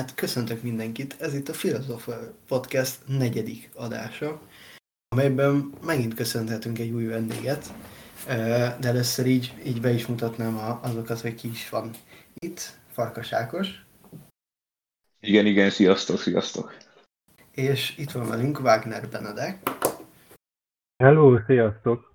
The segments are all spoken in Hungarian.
hát köszöntök mindenkit, ez itt a Philosopher Podcast negyedik adása, amelyben megint köszönhetünk egy új vendéget, de először így, így be is mutatnám azokat, hogy ki is van itt, Farkas Ákos. Igen, igen, sziasztok, sziasztok. És itt van velünk Wagner Benedek. Hello, sziasztok.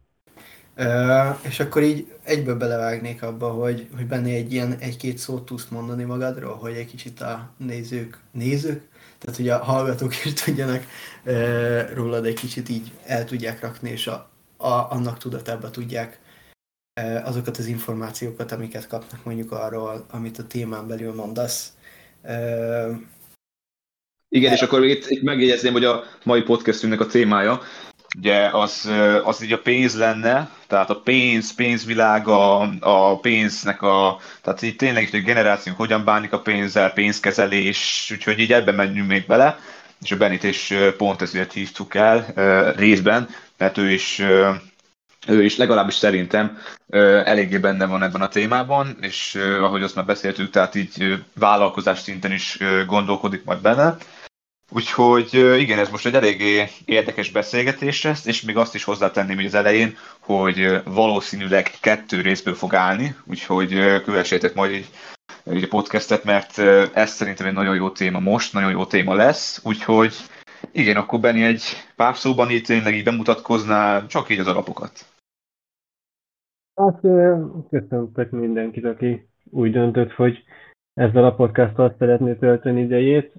Uh, és akkor így egyből belevágnék abba, hogy, hogy benne egy ilyen egy-két szót tudsz mondani magadról, hogy egy kicsit a nézők, nézők, tehát hogy a hallgatók is tudjanak uh, rólad egy kicsit így el tudják rakni, és a, a, annak tudatába tudják uh, azokat az információkat, amiket kapnak mondjuk arról, amit a témán belül mondasz. Igen, és akkor itt, itt megjegyezném, hogy a mai podcastünknek a témája ugye az, az így a pénz lenne, tehát a pénz, pénzvilága, a pénznek a, tehát így tényleg itt a generációnk hogyan bánik a pénzzel, pénzkezelés, úgyhogy így ebben menjünk még bele, és a Benit is pont ezért hívtuk el részben, mert ő is ő is legalábbis szerintem eléggé benne van ebben a témában, és ahogy azt már beszéltük, tehát így vállalkozás szinten is gondolkodik majd benne. Úgyhogy igen, ez most egy eléggé érdekes beszélgetés lesz, és még azt is hozzátenném hogy az elején, hogy valószínűleg kettő részből fog állni, úgyhogy kövessétek majd így, így a podcastet, mert ez szerintem egy nagyon jó téma most, nagyon jó téma lesz, úgyhogy igen, akkor Benni egy pár szóban itt tényleg így bemutatkoznál, csak így az alapokat. Hát köszöntök mindenkit, aki úgy döntött, hogy ezzel a podcasttal szeretné tölteni idejét.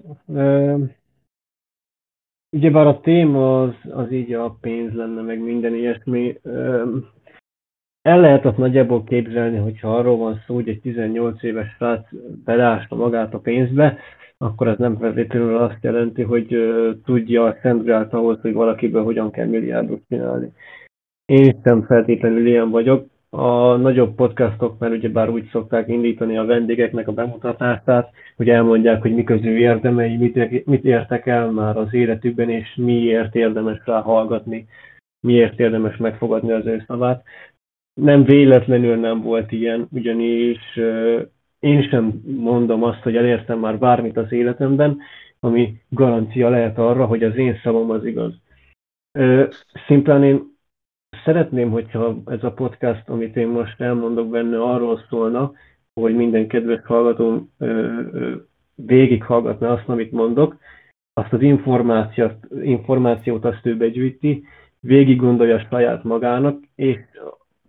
Ugyebár a téma az, az így a pénz lenne, meg minden ilyesmi. El lehet azt nagyjából képzelni, hogyha arról van szó, hogy egy 18 éves srác belásta magát a pénzbe, akkor ez nem feltétlenül azt jelenti, hogy tudja a Szent ahhoz, hogy valakiből hogyan kell milliárdot csinálni. Én sem feltétlenül ilyen vagyok, a nagyobb podcastok már ugyebár úgy szokták indítani a vendégeknek a bemutatását, hogy elmondják, hogy mik az ő érdemei, mit, mit értek el már az életükben, és miért érdemes rá hallgatni, miért érdemes megfogadni az ő szavát. Nem véletlenül nem volt ilyen, ugyanis én sem mondom azt, hogy elértem már bármit az életemben, ami garancia lehet arra, hogy az én szavam az igaz. Szimplán én Szeretném, hogyha ez a podcast, amit én most elmondok benne, arról szólna, hogy minden kedves hallgatóm végighallgatna azt, amit mondok, azt az információt, információt azt ő begyűjti, végig gondolja saját magának, és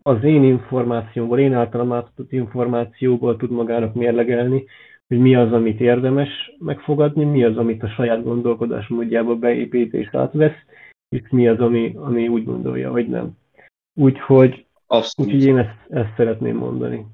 az én információmból, én általam átadott információból tud magának mérlegelni, hogy mi az, amit érdemes megfogadni, mi az, amit a saját gondolkodás módjába beépít és átvesz, és mi az, ami, ami úgy gondolja, hogy nem. Úgyhogy, úgyhogy én ezt, ezt szeretném mondani.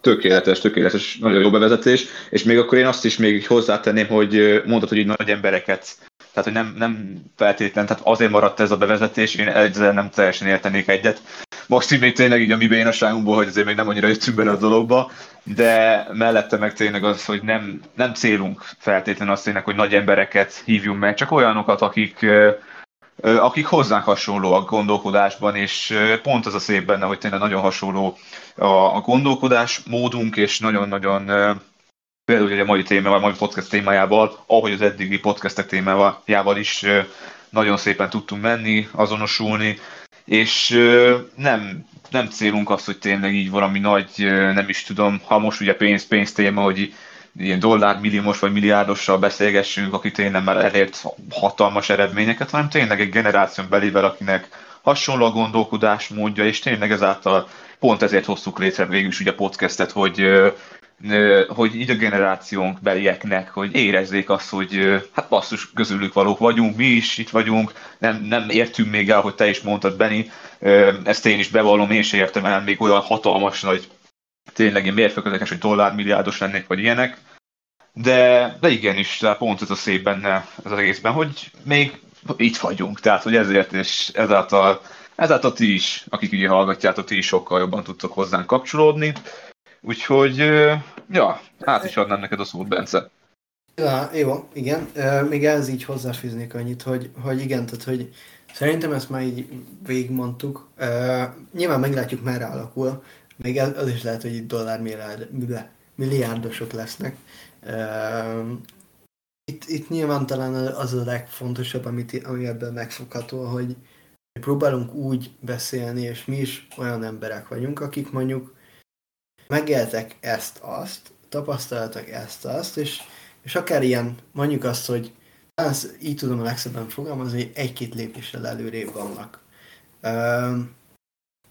Tökéletes, tökéletes, nagyon jó bevezetés, és még akkor én azt is még hozzátenném, hogy mondod, hogy így nagy embereket, tehát hogy nem, nem feltétlen, tehát azért maradt ez a bevezetés, én ezzel nem teljesen értenék egyet. Most így még tényleg így a mi bénaságunkból, hogy azért még nem annyira jöttünk bele a dologba, de mellette meg tényleg az, hogy nem, nem célunk feltétlenül azt tényleg, hogy nagy embereket hívjunk meg, csak olyanokat, akik, akik hozzánk hasonlóak gondolkodásban, és pont az a szép benne, hogy tényleg nagyon hasonló a gondolkodás módunk, és nagyon-nagyon például ugye a mai témával, a mai podcast témájával, ahogy az eddigi podcastek témájával is nagyon szépen tudtunk menni, azonosulni, és nem, nem célunk az, hogy tényleg így valami nagy, nem is tudom, ha most ugye pénz-pénz téma, hogy ilyen dollármilliómos vagy milliárdossal beszélgessünk, aki tényleg már elért hatalmas eredményeket, hanem tényleg egy generáción belével, akinek hasonló a gondolkodás módja, és tényleg ezáltal pont ezért hoztuk létre végül is ugye a podcastet, hogy hogy így a generációnk belieknek, hogy érezzék azt, hogy hát basszus, közülük valók vagyunk, mi is itt vagyunk, nem, nem értünk még el, hogy te is mondtad, Beni, ezt én is bevallom, én sem értem el még olyan hatalmas nagy tényleg én mérföldkövetős, hogy dollármilliárdos lennék, vagy ilyenek. De, de igenis, tehát pont ez a szép benne ez az egészben, hogy még itt vagyunk, tehát hogy ezért és ezáltal, ezáltal ti is, akik ugye hallgatjátok, ti is sokkal jobban tudtok hozzánk kapcsolódni. Úgyhogy, ja, át is adnám neked a szót, Bence. Ja, jó, igen. Még ez így hozzáfűznék annyit, hogy, hogy igen, tehát hogy szerintem ezt már így végigmondtuk. Nyilván meglátjuk, merre alakul, még az, az is lehet, hogy itt dollár milliárdosok lesznek. Itt, itt nyilván talán az a legfontosabb, amit, ami ebből megfogható, hogy próbálunk úgy beszélni, és mi is olyan emberek vagyunk, akik mondjuk megéltek ezt-azt, tapasztaltak ezt-azt, és, és akár ilyen, mondjuk azt, hogy talán így tudom a legszebben fogalmazni, hogy egy-két lépéssel előrébb vannak.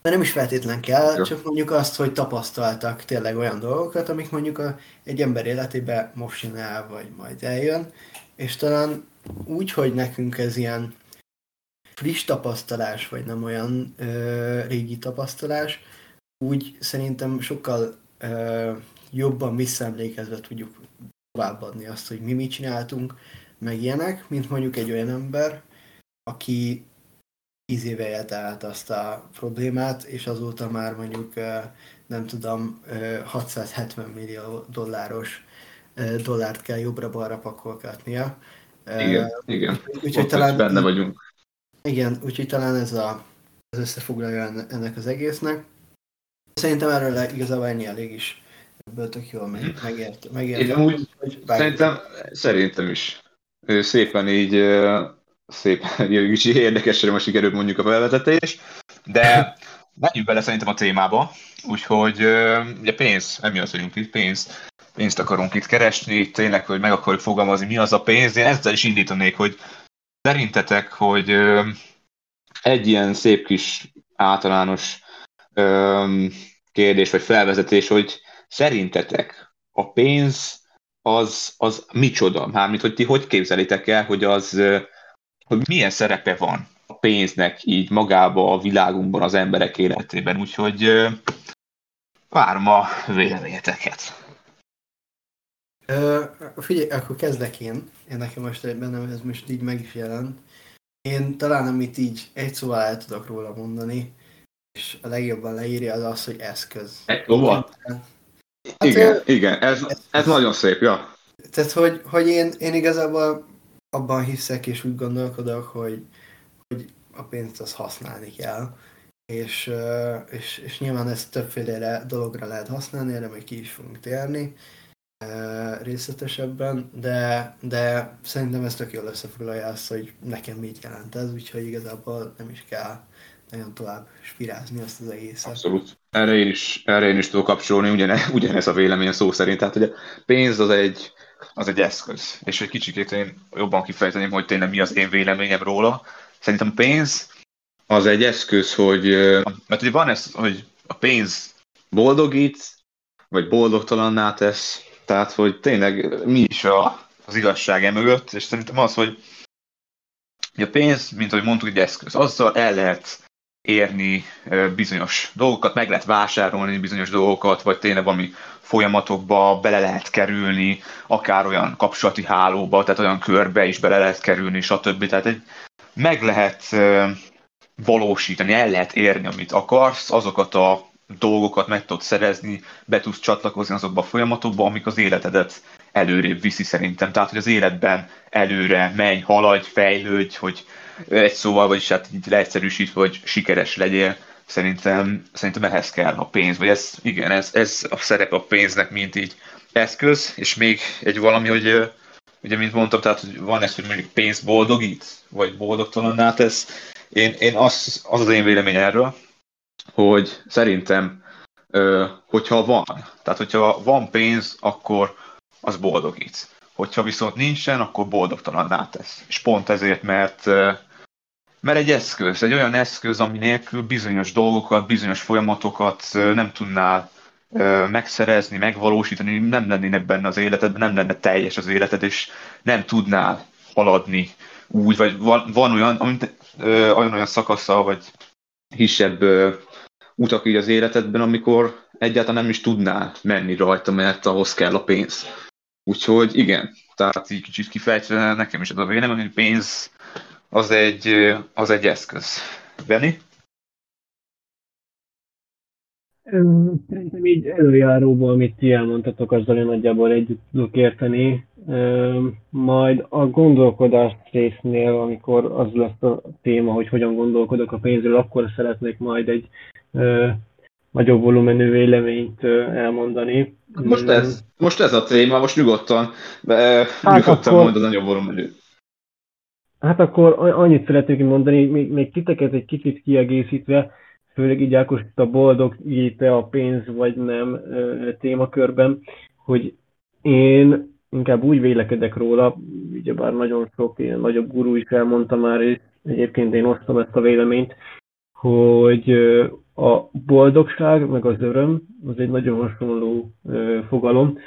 De nem is feltétlen kell, Jó. csak mondjuk azt, hogy tapasztaltak tényleg olyan dolgokat, amik mondjuk a, egy ember életében most el, vagy majd eljön, és talán úgy, hogy nekünk ez ilyen friss tapasztalás, vagy nem olyan ö, régi tapasztalás, úgy szerintem sokkal ö, jobban visszaemlékezve tudjuk továbbadni azt, hogy mi mit csináltunk, meg ilyenek, mint mondjuk egy olyan ember, aki tíz éve élte át azt a problémát, és azóta már mondjuk nem tudom, 670 millió dolláros dollárt kell jobbra-balra pakolgatnia. Igen, igen. Úgyhogy talán benne vagyunk. Igen, úgyhogy talán ez a, az összefoglalja ennek az egésznek. Szerintem erről igazából ennyi elég is. Ebből tök jól meg, megért, megért. Én úgy, hogy szerintem, szerintem is. Szépen így szépen érdekesre most sikerült mondjuk a felvezetés, de menjünk bele szerintem a témába. Úgyhogy ugye pénz, emiatt vagyunk itt, pénz, pénzt akarunk itt keresni, tényleg, hogy meg akarjuk fogalmazni, mi az a pénz. Én ezzel is indítanék, hogy Szerintetek, hogy egy ilyen szép kis általános kérdés vagy felvezetés, hogy szerintetek a pénz az, az micsoda? Mármint, hogy ti hogy képzelitek el, hogy az, hogy milyen szerepe van a pénznek így magába a világunkban, az emberek életében. Úgyhogy várom a véleményeteket. Ö, figyelj, akkor kezdek én. Én nekem most bennem ez most így meg is jelent. Én talán amit így egy szóval el tudok róla mondani, és a legjobban leírja az az, hogy eszköz. Jó, hát, igen, igen, ez, ez, ez nagyon szép, ja. Tehát, hogy, hogy én, én igazából abban hiszek, és úgy gondolkodok, hogy, hogy a pénzt az használni kell. És, és, és nyilván ezt többféle dologra lehet használni, erre még ki is fogunk térni részletesebben, de, de szerintem ez tök jól összefoglalja azt, hogy nekem mit jelent ez, úgyhogy igazából nem is kell nagyon tovább spirázni azt az egészet. Abszolút. Erre én is, erre én is tudok kapcsolni, ugyane, ugyanez a vélemény szó szerint. Tehát, hogy a pénz az egy, az egy eszköz. És hogy kicsikét én jobban kifejteném, hogy tényleg mi az én véleményem róla. Szerintem a pénz az egy eszköz, hogy, mert ugye van ez, hogy a pénz boldogít, vagy boldogtalanná tesz, tehát, hogy tényleg mi is a, az igazság emögött, és szerintem az, hogy a pénz, mint ahogy mondtuk, egy eszköz. Azzal el lehet érni bizonyos dolgokat, meg lehet vásárolni bizonyos dolgokat, vagy tényleg valami folyamatokba bele lehet kerülni, akár olyan kapcsolati hálóba, tehát olyan körbe is bele lehet kerülni, stb. Tehát egy, meg lehet valósítani, el lehet érni, amit akarsz, azokat a dolgokat meg tudsz szerezni, be tudsz csatlakozni azokba a folyamatokba, amik az életedet előrébb viszi szerintem. Tehát, hogy az életben előre menj, haladj, fejlődj, hogy egy szóval, vagyis hát így leegyszerűsítve, hogy sikeres legyél, szerintem, szerintem ehhez kell a pénz, vagy ez, igen, ez, ez a szerep a pénznek, mint így eszköz, és még egy valami, hogy ugye, mint mondtam, tehát hogy van ez, hogy mondjuk pénz boldogít, vagy boldogtalanná tesz. Én, én az, az az én vélemény erről, hogy szerintem, hogyha van, tehát hogyha van pénz, akkor az boldogít. Hogyha viszont nincsen, akkor boldogtalanná tesz. És pont ezért, mert, mert egy eszköz, egy olyan eszköz, ami nélkül bizonyos dolgokat, bizonyos folyamatokat nem tudnál megszerezni, megvalósítani, nem lennének benne az életedben, nem lenne teljes az életed, és nem tudnál haladni úgy, vagy van, van olyan, amit, ö, olyan, olyan szakasza, vagy hisebb utak így az életedben, amikor egyáltalán nem is tudnál menni rajta, mert ahhoz kell a pénz. Úgyhogy igen, tehát így kicsit kifejtve nekem is az a vélemény, hogy pénz az egy, az egy eszköz. Benni? Szerintem így előjáróból, amit ti elmondtatok, azzal én nagyjából együtt tudok érteni. Majd a gondolkodás résznél, amikor az lesz a téma, hogy hogyan gondolkodok a pénzről, akkor szeretnék majd egy nagyobb volumenű véleményt elmondani. Most ez, most ez a téma, most nyugodtan, hát nyugodtan akkor, mondod a nagyobb volumenű. Hát akkor annyit szeretnék mondani, még, még titeket egy kicsit kiegészítve, főleg így Ákos a boldog te a pénz vagy nem témakörben, hogy én inkább úgy vélekedek róla, ugyebár nagyon sok ilyen nagyobb gurú is elmondta már, és egyébként én osztom ezt a véleményt, hogy a boldogság meg az öröm az egy nagyon hasonló fogalom,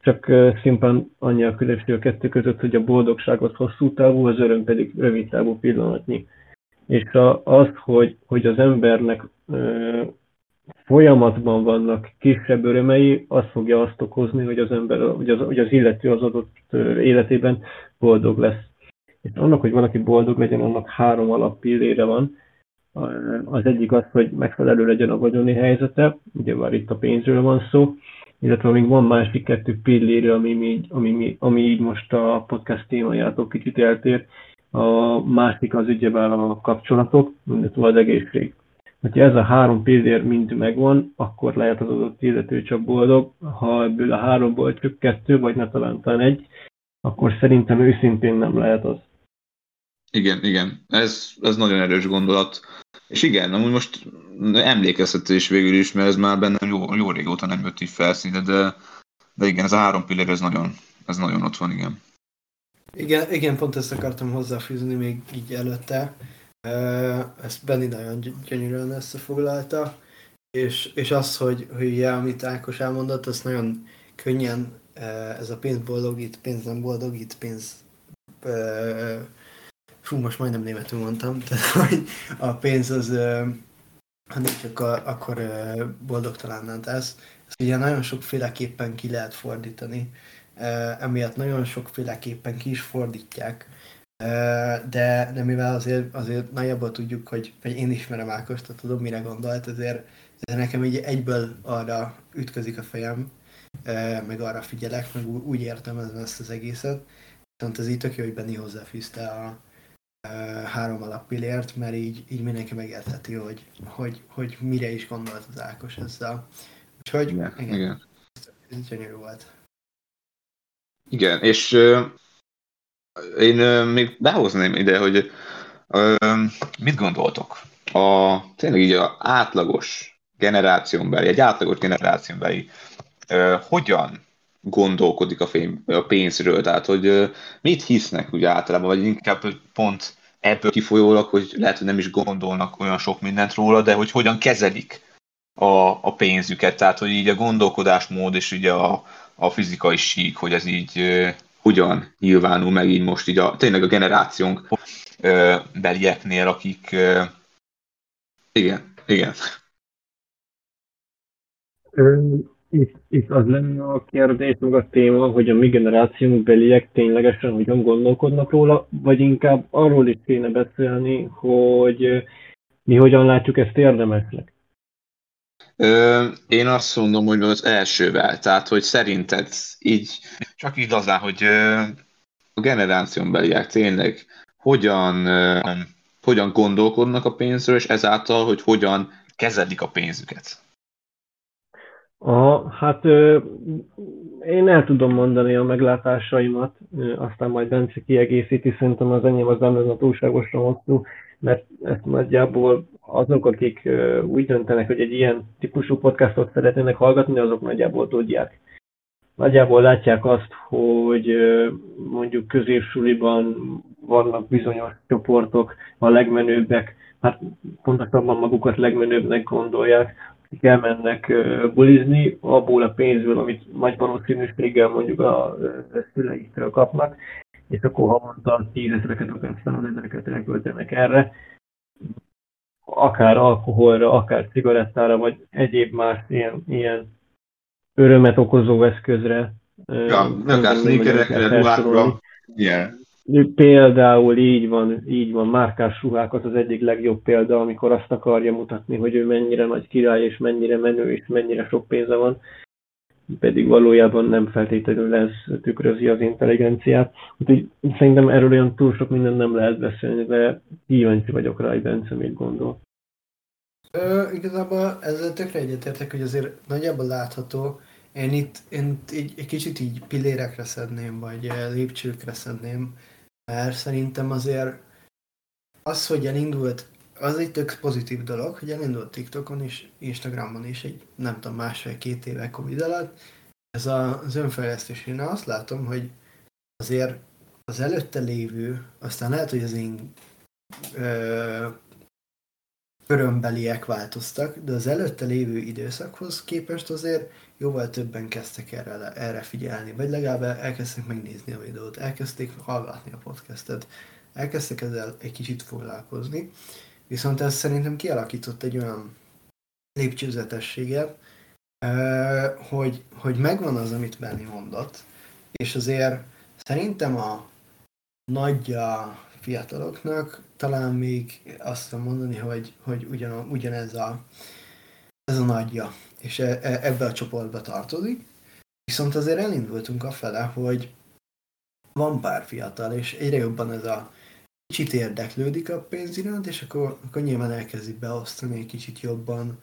csak szimplán annyi a különbség a kettő között, hogy a boldogság az hosszú távú, az öröm pedig rövid távú pillanatnyi. És az, hogy, hogy az embernek folyamatban vannak kisebb örömei, az fogja azt okozni, hogy az ember, hogy az, hogy az illető az adott életében boldog lesz. És annak, hogy valaki boldog legyen, annak három alappillére van. Az egyik az, hogy megfelelő legyen a vagyoni helyzete, ugye már itt a pénzről van szó, illetve még van másik kettő pillére, ami, ami, ami így most a podcast témájától kicsit eltér. A másik az ugyebár a kapcsolatok, illetve az egészség. Hogyha ez a három pillér mind megvan, akkor lehet az adott illető csak boldog. Ha ebből a háromból csak kettő, vagy ne talán egy, akkor szerintem őszintén nem lehet az. Igen, igen. Ez, ez nagyon erős gondolat. És igen, amúgy most emlékezhető is végül is, mert ez már bennem jó, jó régóta nem jött így felszínre, de, de igen, ez a három pillér, ez nagyon, ez nagyon ott van, igen. Igen, igen, pont ezt akartam hozzáfűzni még így előtte. Ezt Benni nagyon gyönyörűen összefoglalta, és, és az, hogy, hogy ja, amit Ákos elmondott, az nagyon könnyen ez a pénz boldogít, pénz nem boldogít, pénz fú, most majdnem németül mondtam, tehát hogy a pénz az ha csak a, akkor boldogtalanná tesz. Ezt ugye nagyon sokféleképpen ki lehet fordítani, emiatt nagyon sokféleképpen ki is fordítják, de, de mivel azért, azért nagyjából tudjuk, hogy vagy én ismerem Ákost, tehát tudom, mire gondolt, ezért, ezért nekem így egyből arra ütközik a fejem, meg arra figyelek, meg úgy értem ezt az egészet. Viszont ez így tök jó, hogy Benni hozzáfűzte a, három alappillért, mert így, így mindenki megértheti, hogy, hogy, hogy mire is gondolt az Ákos ezzel. Úgyhogy igen, igen, igen. ez gyönyörű volt. Igen, és uh, én uh, még behozném ide, hogy uh, mit gondoltok? A, tényleg így a átlagos generációnbeli, egy átlagos generációnbeli uh, hogyan gondolkodik a, fém, a pénzről, tehát hogy mit hisznek úgy általában, vagy inkább pont ebből kifolyólag, hogy lehet, hogy nem is gondolnak olyan sok mindent róla, de hogy hogyan kezelik a, a pénzüket, tehát hogy így a gondolkodásmód és ugye a, a fizikai sík, hogy ez így uh, hogyan nyilvánul meg így most így a, tényleg a generációnk uh, belieknél, akik uh, igen, igen itt, itt az lenne a kérdés, meg a téma, hogy a mi generációnk beliek ténylegesen hogyan gondolkodnak róla, vagy inkább arról is kéne beszélni, hogy mi hogyan látjuk ezt érdemesnek. Ö, én azt mondom, hogy az elsővel, tehát hogy szerinted így, csak így azán, hogy ö, a generáción beliek tényleg hogyan, ö, hogyan gondolkodnak a pénzről, és ezáltal, hogy hogyan kezelik a pénzüket. A, hát ö, én el tudom mondani a meglátásaimat, ö, aztán majd Bence kiegészíti, szerintem az enyém az nem lenne túlságosan hosszú, mert ezt nagyjából azok, akik ö, úgy döntenek, hogy egy ilyen típusú podcastot szeretnének hallgatni, azok nagyjából tudják. Nagyjából látják azt, hogy ö, mondjuk középsuliban vannak bizonyos csoportok, a legmenőbbek, hát pontosabban magukat legmenőbbnek gondolják, akik elmennek bulizni, abból a pénzből, amit nagy valószínűséggel mondjuk a szüleiktől kapnak, és akkor havonta tízezreket, akár százezreket elköltenek erre, akár alkoholra, akár cigarettára, vagy egyéb más ilyen, ilyen örömet okozó eszközre. Ja, akár sneakerekre, ruhákra. Yeah. Például így van, így van, márkás ruhákat az egyik legjobb példa, amikor azt akarja mutatni, hogy ő mennyire nagy király, és mennyire menő, és mennyire sok pénze van, pedig valójában nem feltétlenül ez tükrözi az intelligenciát. Úgyhogy szerintem erről olyan túl sok minden nem lehet beszélni, de kíváncsi vagyok rá, hogy Bence mit gondol. Ö, igazából ezzel tökre egyetértek, hogy azért nagyjából látható. Én itt, én itt egy, kicsit így pillérekre szedném, vagy lépcsőkre szedném, mert szerintem azért az, hogy elindult, az egy tök pozitív dolog, hogy elindult TikTokon is, Instagramon is egy, nem tudom, másfél-két éve Covid alatt. Ez a, az önfejlesztés, én azt látom, hogy azért az előtte lévő, aztán lehet, hogy az én ö, körömbeliek változtak, de az előtte lévő időszakhoz képest azért jóval többen kezdtek erre, erre figyelni, vagy legalább elkezdtek megnézni a videót, elkezdték hallgatni a podcastet, elkezdtek ezzel egy kicsit foglalkozni, viszont ez szerintem kialakított egy olyan lépcsőzetességet, hogy, hogy megvan az, amit Benni mondott, és azért szerintem a nagyja fiataloknak talán még azt tudom mondani, hogy, hogy ugyan, ugyanez a, ez a nagyja, és e, e, ebbe a csoportba tartozik. Viszont azért elindultunk fele, hogy van pár fiatal, és egyre jobban ez a kicsit érdeklődik a pénz iránt, és akkor, akkor nyilván elkezdik beosztani egy kicsit jobban.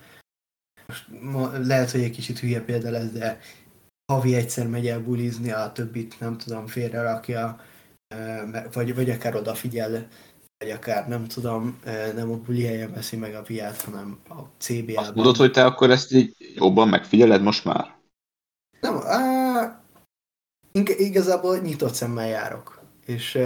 Most ma, lehet, hogy egy kicsit hülye példa lesz, de havi egyszer megy el bulizni, a többit nem tudom, félre rakja, vagy, vagy akár odafigyel, vagy akár nem tudom, nem a buli helyen veszi meg a piát, hanem a CBA-ban. Azt mondod, hogy te akkor ezt így jobban megfigyeled most már? Nem, á, igazából nyitott szemmel járok. És,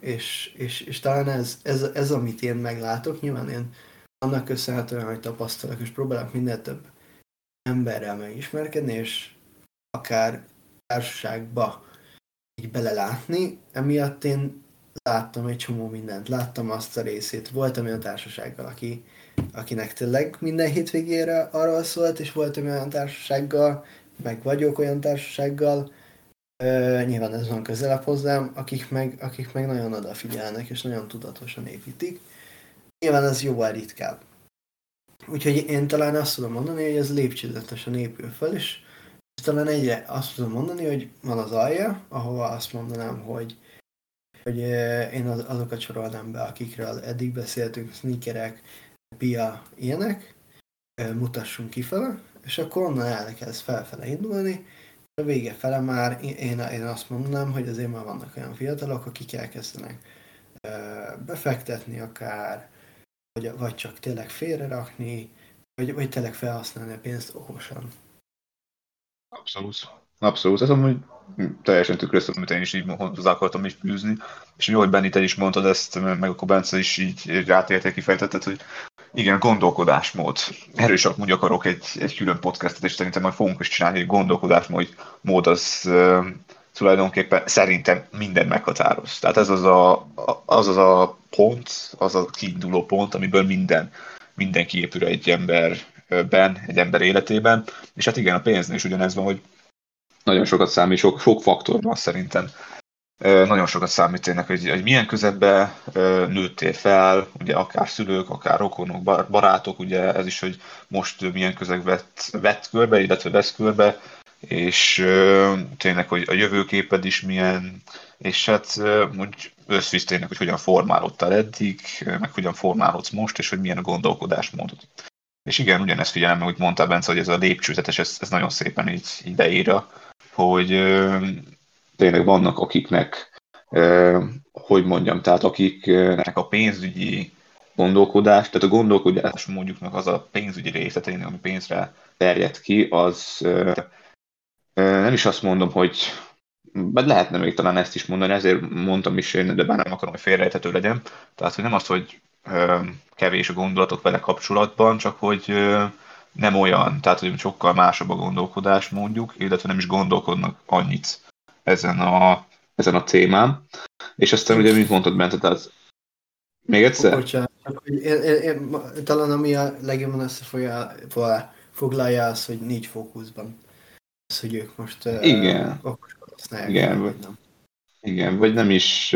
és, és, és talán ez, ez, ez, amit én meglátok, nyilván én annak köszönhetően, hogy tapasztalok, és próbálok minél több emberrel megismerkedni, és akár társaságba így belelátni, emiatt én láttam egy csomó mindent, láttam azt a részét. Voltam olyan társasággal, aki, akinek tényleg minden hétvégére arról szólt, és voltam olyan társasággal, meg vagyok olyan társasággal, ö, nyilván ez van közelebb hozzám, akik meg, akik meg nagyon odafigyelnek, és nagyon tudatosan építik. Nyilván ez jóval ritkább. Úgyhogy én talán azt tudom mondani, hogy ez lépcsőzetesen épül fel, és talán egyre azt tudom mondani, hogy van az alja, ahova azt mondanám, hogy, hogy én az, azokat sorolnám be, akikről eddig beszéltünk, sneakerek, pia, ilyenek, mutassunk kifele, és akkor onnan elkezd felfele indulni, a vége fele már én, én azt mondanám, hogy azért már vannak olyan fiatalok, akik elkezdenek befektetni akár, vagy, vagy csak tényleg félrerakni, vagy, vagy tényleg felhasználni a pénzt okosan. Abszolút. Abszolút. Ez amúgy teljesen tükröztem, amit én is így hozzá akartam is bűzni. És jó, hogy Benni, te is mondtad ezt, meg akkor Bence is így rátérte, kifejtetted, hogy igen, gondolkodásmód. Erről is úgy akarok egy, egy külön podcastet, és szerintem majd fogunk is csinálni, hogy gondolkodásmód mód az uh, tulajdonképpen szerintem minden meghatároz. Tehát ez az a, az, az a pont, az a kiinduló pont, amiből minden, minden kiépül egy ember ben, egy ember életében, és hát igen, a pénznél is ugyanez van, hogy nagyon sokat számít, sok, sok faktor van szerintem. Nagyon sokat számít tényleg, hogy, hogy milyen közegbe nőttél fel, ugye akár szülők, akár rokonok, barátok, ugye ez is, hogy most milyen közeg vett, vett körbe, illetve vesz körbe, és tényleg, hogy a jövőképed is milyen, és hát úgy összvisz tényleg, hogy hogyan formálódtál eddig, meg hogyan formálódsz most, és hogy milyen a gondolkodásmódod. És igen, ugyanezt figyelem, hogy mondta Bence, hogy ez a lépcsőzetes, ez, ez nagyon szépen így ideírja, hogy tényleg vannak akiknek, hogy mondjam, tehát akiknek a pénzügyi gondolkodás, tehát a gondolkodás mondjuknak az a pénzügyi része, tényleg, ami pénzre terjed ki, az nem is azt mondom, hogy mert lehetne még talán ezt is mondani, ezért mondtam is én, de bár nem akarom, hogy félrejthető legyen. Tehát, hogy nem az, hogy kevés a gondolatok vele kapcsolatban, csak hogy nem olyan, tehát hogy sokkal másabb a gondolkodás mondjuk, illetve nem is gondolkodnak annyit ezen a, ezen a témán. És aztán ugye, mint mondtad, Bente, tehát még egyszer? Bocsánat, én, én, én, talán ami a legjobban összefoglalja az, hogy nincs fókuszban. Az, hogy ők most igen. Uh, igen, vagy, nem. igen, vagy nem is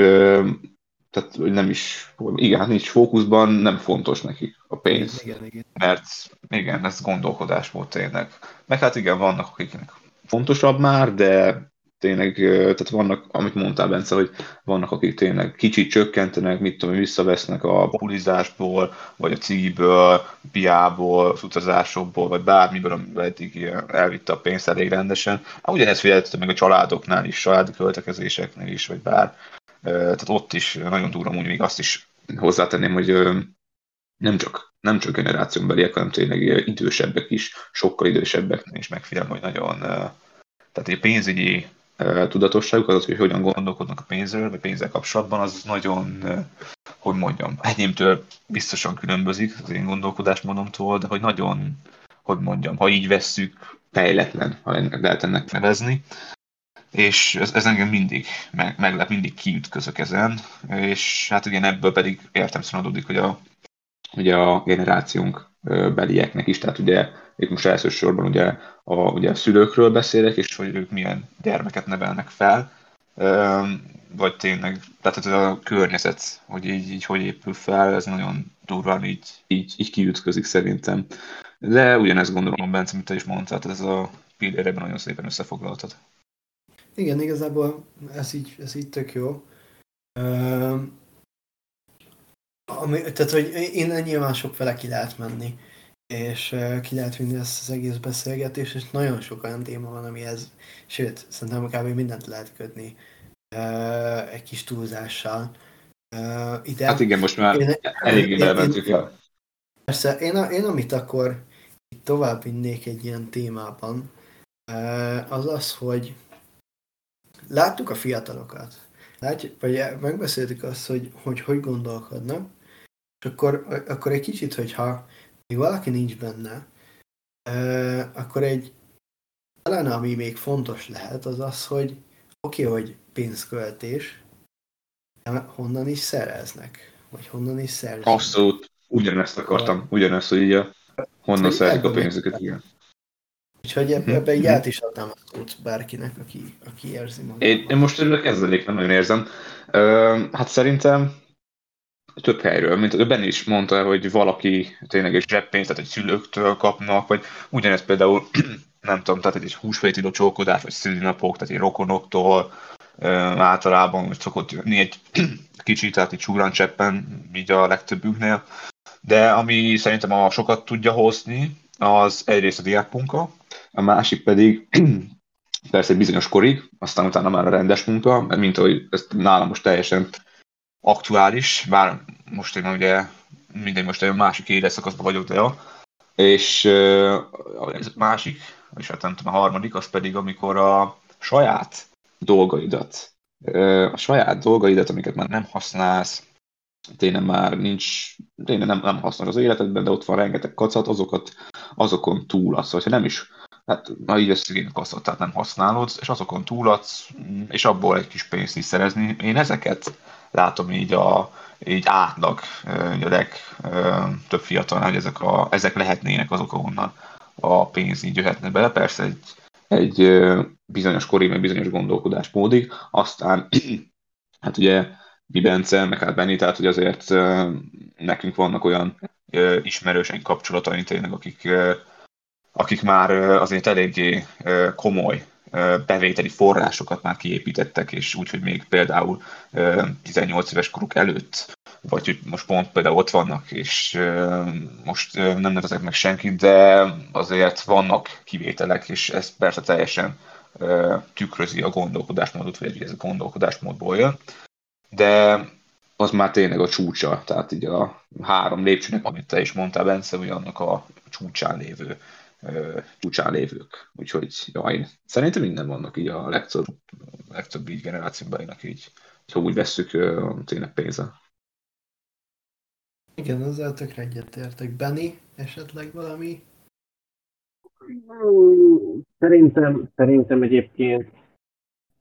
tehát hogy nem is, igen, hát nincs fókuszban, nem fontos nekik a pénz. Igen, igen. Mert igen, ez gondolkodás volt tényleg. Meg hát igen, vannak akiknek fontosabb már, de tényleg, tehát vannak, amit mondtál Bence, hogy vannak, akik tényleg kicsit csökkentenek, mit tudom, visszavesznek a populizásból, vagy a cigiből, piából, az utazásokból, vagy bármiből, amiben eddig elvitte a pénzt elég rendesen. Hát ugyanezt figyeltem meg a családoknál is, családi költekezéseknél is, vagy bár. Tehát ott is nagyon durva, úgy még azt is hozzátenném, hogy nem csak, nem csak generációnbeliek, hanem tényleg idősebbek is, sokkal idősebbeknél is megfigyelem, hogy nagyon, tehát egy pénzügyi tudatosságuk, az, hogy hogyan gondolkodnak a pénzről, vagy pénzzel kapcsolatban, az nagyon, hogy mondjam, enyémtől biztosan különbözik az én gondolkodásmódomtól, de hogy nagyon, hogy mondjam, ha így vesszük, fejletlen, ha lehet ennek nevezni. És ez, ez engem mindig meg, meglep, mindig kiütközök ezen, és hát igen, ebből pedig értem adódik, hogy a, ugye a generációnk belieknek is, tehát ugye itt most elsősorban ugye a, ugye a szülőkről beszélek, és hogy ők milyen gyermeket nevelnek fel, vagy tényleg, tehát ez a környezet, hogy így, így hogy épül fel, ez nagyon durván így, így, így kiütközik szerintem. De ugyanezt gondolom, Bence, amit te is mondtad, ez a pilléreben nagyon szépen összefoglaltad. Igen, igazából ez így, ez így tök jó. Ami, tehát, hogy én nyilván sok fele ki lehet menni és ki lehet vinni ezt az egész beszélgetést, és nagyon sok olyan téma van, amihez, sőt, szerintem kb. mindent lehet kötni egy kis túlzással. Ide. Hát igen, most már én, eléggé belementük el. Persze, én, a, én amit akkor tovább vinnék egy ilyen témában, az az, hogy láttuk a fiatalokat, látjuk, vagy megbeszéltük azt, hogy hogy, hogy gondolkodnak, és akkor, akkor egy kicsit, hogyha még valaki nincs benne, akkor egy talán ami még fontos lehet, az az, hogy oké, okay, hogy pénzköltés, de honnan is szereznek? Vagy honnan is szerznek? Abszolút, ugyanezt akartam, ugyanezt, hogy így a, honnan szerzik a pénzüket, igen. Úgyhogy ebbe, ebbe így át is adnám a szót bárkinek, aki, aki érzi magát. Én, én most örülök ezzel, nem nagyon érzem. Uh, hát szerintem több helyről, mint öben is mondta, hogy valaki tényleg egy zseppénzt, tehát egy szülőktől kapnak, vagy ugyanez például, nem tudom, tehát egy húsvéti locsókodás, vagy szülinapok, tehát egy rokonoktól, általában szokott jönni egy kicsit, tehát egy cseppen, így a legtöbbüknél. De ami szerintem a sokat tudja hozni, az egyrészt a diákmunka, a másik pedig persze egy bizonyos korig, aztán utána már a rendes munka, mint ahogy ezt nálam most teljesen aktuális, bár most én ugye mindegy, most egy másik életszakaszban vagyok, de jó. És ez másik, és hát nem tudom, a harmadik, az pedig amikor a saját dolgaidat, a saját dolgaidat, amiket már nem használsz, tényleg már nincs, tényleg nem, nem használod az életedben, de ott van rengeteg kacat, azokat, azokon túladsz, vagy nem is, hát na így veszük én kacat, tehát nem használod, és azokon túladsz, és abból egy kis pénzt is szerezni. Én ezeket látom így a így átlag, így a legtöbb fiatal, hogy ezek, a, ezek lehetnének azok, ahonnan a pénz így jöhetne bele. Persze egy, egy bizonyos korig, meg bizonyos gondolkodásmódig, aztán hát ugye mi Bence, meg hát Benni, tehát hogy azért nekünk vannak olyan ismerőseink kapcsolataink tényleg, akik, akik már azért eléggé komoly bevételi forrásokat már kiépítettek, és úgy, hogy még például 18 éves koruk előtt, vagy hogy most pont például ott vannak, és most nem nevezek meg senkit, de azért vannak kivételek, és ez persze teljesen tükrözi a gondolkodásmódot, vagy ez a gondolkodásmódból jön. De az már tényleg a csúcsa, tehát így a három lépcsőnek, amit te is mondtál, Bence, hogy annak a csúcsán lévő csúcsán lévők. Úgyhogy ja, én szerintem minden vannak így a legtöbb, legtöbb így generációban, így, ha úgy vesszük, tényleg pénze. Igen, ezzel tökre egyetértek. Benny, esetleg valami? Szerintem, szerintem egyébként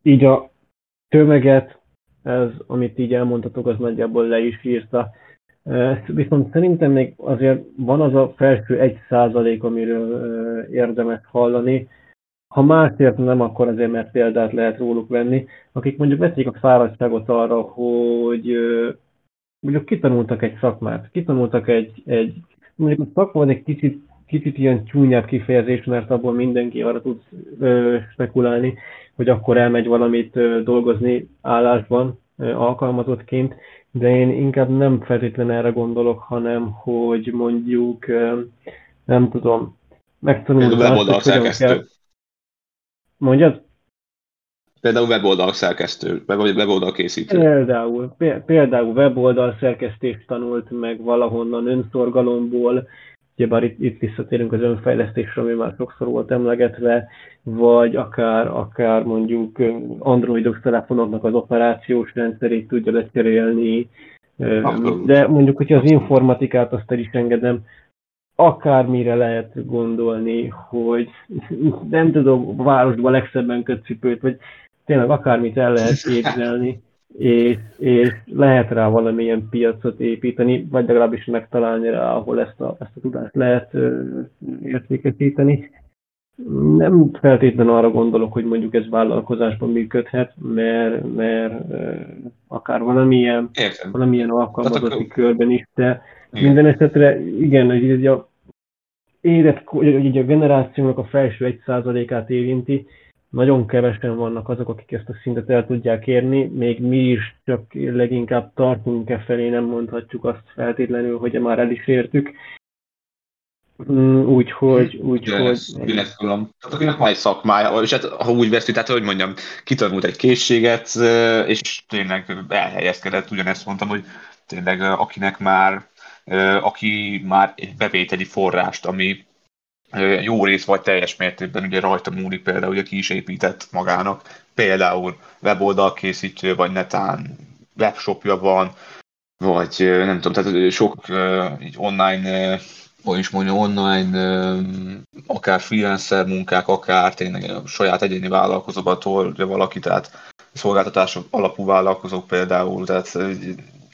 így a tömeget, ez, amit így elmondhatok, az nagyjából le is írta. Viszont szerintem még azért van az a felső egy százalék, amiről érdemes hallani. Ha másért nem, akkor azért, mert példát lehet róluk venni, akik mondjuk veszik a fáradtságot arra, hogy mondjuk kitanultak egy szakmát, kitanultak egy, egy mondjuk a szakma egy kicsit kicsit ilyen csúnyább kifejezés, mert abból mindenki arra tud ö, spekulálni, hogy akkor elmegy valamit ö, dolgozni állásban, ö, alkalmazottként, de én inkább nem feltétlenül erre gondolok, hanem hogy mondjuk, nem tudom, megtanulni hogy hogyan kell... Mondjad? Például weboldal szerkesztő, vagy weboldal készítő. Például, például weboldal szerkesztést tanult meg valahonnan önszorgalomból, ugyebár itt, itt visszatérünk az önfejlesztésre, ami már sokszor volt emlegetve, vagy akár, akár mondjuk androidos telefonoknak az operációs rendszerét tudja lecserélni, de mondjuk, hogyha az informatikát azt el is engedem, akármire lehet gondolni, hogy nem tudom, városban legszebben kötcipőt, vagy tényleg akármit el lehet képzelni, és, és lehet rá valamilyen piacot építeni, vagy legalábbis megtalálni rá, ahol ezt a, ezt a tudást lehet értékesíteni. Nem feltétlenül arra gondolok, hogy mondjuk ez vállalkozásban működhet, mert, mert akár valamilyen, Értem. valamilyen alkalmazotti akkor... körben is, de igen. minden esetre igen, hogy a érett, hogy a generációnak a felső egy százalékát érinti, nagyon kevesen vannak azok, akik ezt a szintet el tudják érni, még mi is csak leginkább tartunk e felé, nem mondhatjuk azt feltétlenül, hogy már el is értük. Úgyhogy... Úgy, hogy... Tehát akinek van egy szakmája, és hát, ha úgy vesztük, tehát hogy mondjam, kitanult egy készséget, és tényleg elhelyezkedett, ugyanezt mondtam, hogy tényleg akinek már, aki már egy bevételi forrást, ami jó rész vagy teljes mértékben ugye rajta múlik például, ugye ki is épített magának, például weboldal készítő, vagy netán webshopja van, vagy nem tudom, tehát sok így online, hogy is mondja, online, akár freelancer munkák, akár tényleg saját egyéni vállalkozóban tolja valaki, tehát szolgáltatások alapú vállalkozók például, tehát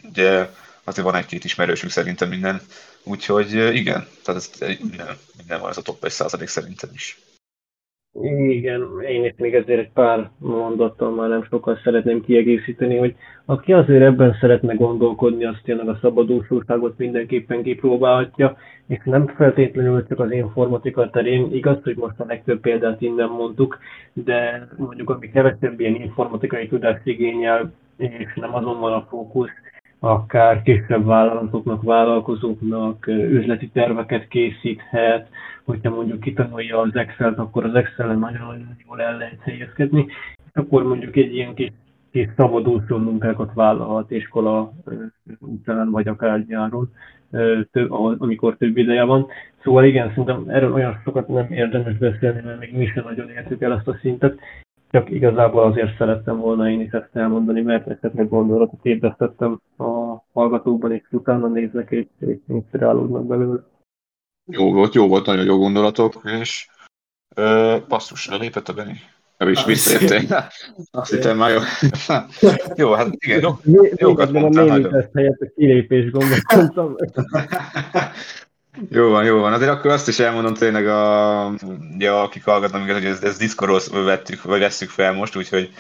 ugye azért van egy-két ismerősünk szerintem minden Úgyhogy igen, tehát ez minden, van ez a top 1 százalék szerintem is. Igen, én itt még ezért egy pár mondattal már nem sokkal szeretném kiegészíteni, hogy aki azért ebben szeretne gondolkodni, azt tényleg a szabadúszóságot mindenképpen kipróbálhatja, és nem feltétlenül csak az informatika terén, igaz, hogy most a legtöbb példát innen mondtuk, de mondjuk ami kevesebb ilyen informatikai tudást igényel, és nem azon van a fókusz, akár kisebb vállalatoknak, vállalkozóknak üzleti terveket készíthet, hogyha mondjuk kitanulja az Excel-t, akkor az Excel-en nagyon-nagyon jól el lehet helyezkedni, akkor mondjuk egy ilyen kis, kis szabadúszó munkákat vállalhat iskola után, vagy akár nyáron, amikor több ideje van. Szóval igen, szerintem erről olyan sokat nem érdemes beszélni, mert még mi sem nagyon értük el ezt a szintet, csak igazából azért szerettem volna én is ezt elmondani, mert esetleg gondolatot ébresztettem a hallgatókban, és utána néznek, és, és inspirálódnak belőle. Jó volt, jó volt, nagyon jó gondolatok, és ö, passzusra lépett a Beni. Nem is visszajöttél. Azt hittem már jó. jó, hát igen, jó, jókat mondtál nagyon. Ezt helyett a kilépés gombot. Jó van, jó van. Azért akkor azt is elmondom tényleg, a, ja, akik hallgatnak minket, hogy ezt, ezt Discordról vettük, vagy vesszük fel most, úgyhogy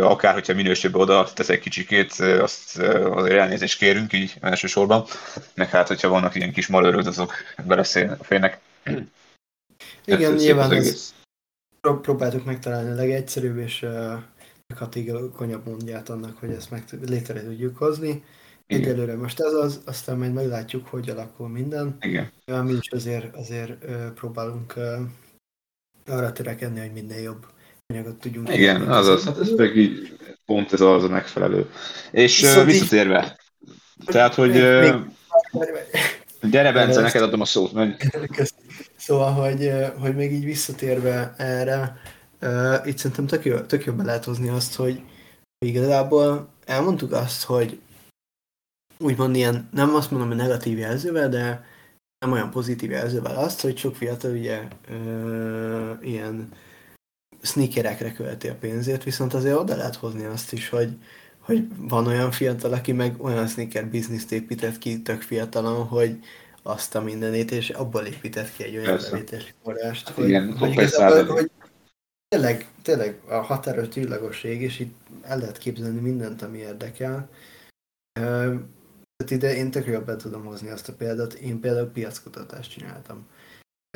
akár, hogyha minőségben oda tesz egy kicsikét, azt azért elnézést kérünk így elsősorban, meg hát, hogyha vannak ilyen kis malőrök, azok beleszélnek. Igen, ez nyilván ez, próbáltuk megtalálni a legegyszerűbb és uh, leghatékonyabb mondját annak, hogy ezt meg létre tudjuk hozni. Igen. Egyelőre most ez az, aztán majd meglátjuk, hogy alakul minden. Igen. Mi is azért, azért próbálunk arra törekedni, hogy minél jobb anyagot tudjunk. Igen, azaz, hát ez meg így pont ez az a megfelelő. És Viszont visszatérve, így, tehát, hogy... Még, gyere, Bence, neked adom a szót. Menj. Szóval, hogy, hogy még így visszatérve erre, itt szerintem tök jó, tök be lehet hozni azt, hogy igazából elmondtuk azt, hogy úgymond ilyen, nem azt mondom, hogy negatív jelzővel, de nem olyan pozitív jelzővel azt, hogy sok fiatal ugye ö, ilyen sneakerekre költi a pénzét, viszont azért oda lehet hozni azt is, hogy, hogy van olyan fiatal, aki meg olyan sneaker bizniszt épített ki tök fiatalon, hogy azt a mindenét, és abból épített ki egy olyan bevételi forrást, hogy, Igen, hogy, igazából, hogy tényleg, tényleg a határos csillagosság, és itt el lehet képzelni mindent, ami érdekel. Tehát ide én tök jobban tudom hozni azt a példát. Én például piackutatást csináltam.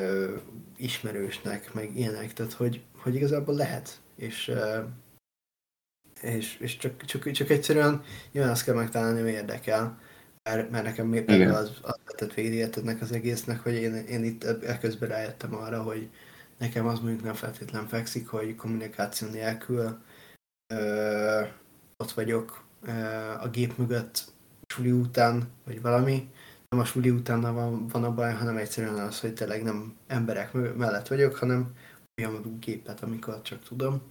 ö, ismerősnek, meg ilyenek, tehát hogy, hogy igazából lehet, és, ö, és, és csak, csak, csak egyszerűen nyilván azt kell megtalálni, ami érdekel, mert, mert nekem még Igen. az, az lett végigértetnek az egésznek, hogy én, én itt ekközben rájöttem arra, hogy nekem az mondjuk nem feltétlen fekszik, hogy kommunikáció nélkül ö, ott vagyok ö, a gép mögött suli után, vagy valami. Nem a suli után van, van a baj, hanem egyszerűen az, hogy tényleg nem emberek mellett vagyok, hanem olyan gépet, amikor csak tudom.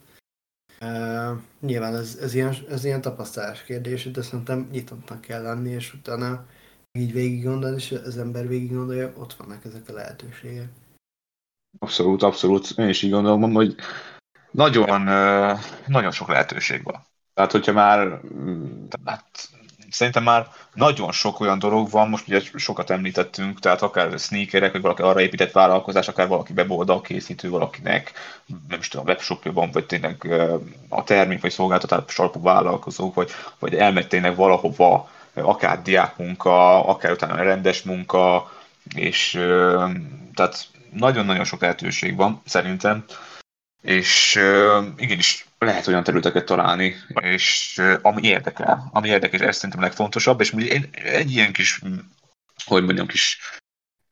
Uh, nyilván ez, ez, ilyen, ez ilyen tapasztalás kérdés, de szerintem nyitottnak kell lenni, és utána így végig gondolod, és az ember végig gondolja, ott vannak ezek a lehetőségek. Abszolút, abszolút. Én is így gondolom, hogy nagyon, nagyon sok lehetőség van. Tehát, hogyha már, hát, szerintem már nagyon sok olyan dolog van, most ugye sokat említettünk, tehát akár sneakerek, vagy valaki arra épített vállalkozás, akár valaki weboldal készítő, valakinek, nem is tudom, webshopja van, vagy tényleg a termék vagy szolgáltatás alapú vállalkozók, vagy, vagy elmegy tényleg valahova, akár diákmunka, akár utána rendes munka, és tehát nagyon-nagyon sok lehetőség van, szerintem, és uh, igenis lehet olyan területeket találni, és uh, ami érdekel, ami érdekes, ez szerintem legfontosabb, és én egy ilyen kis, hogy mondjam, kis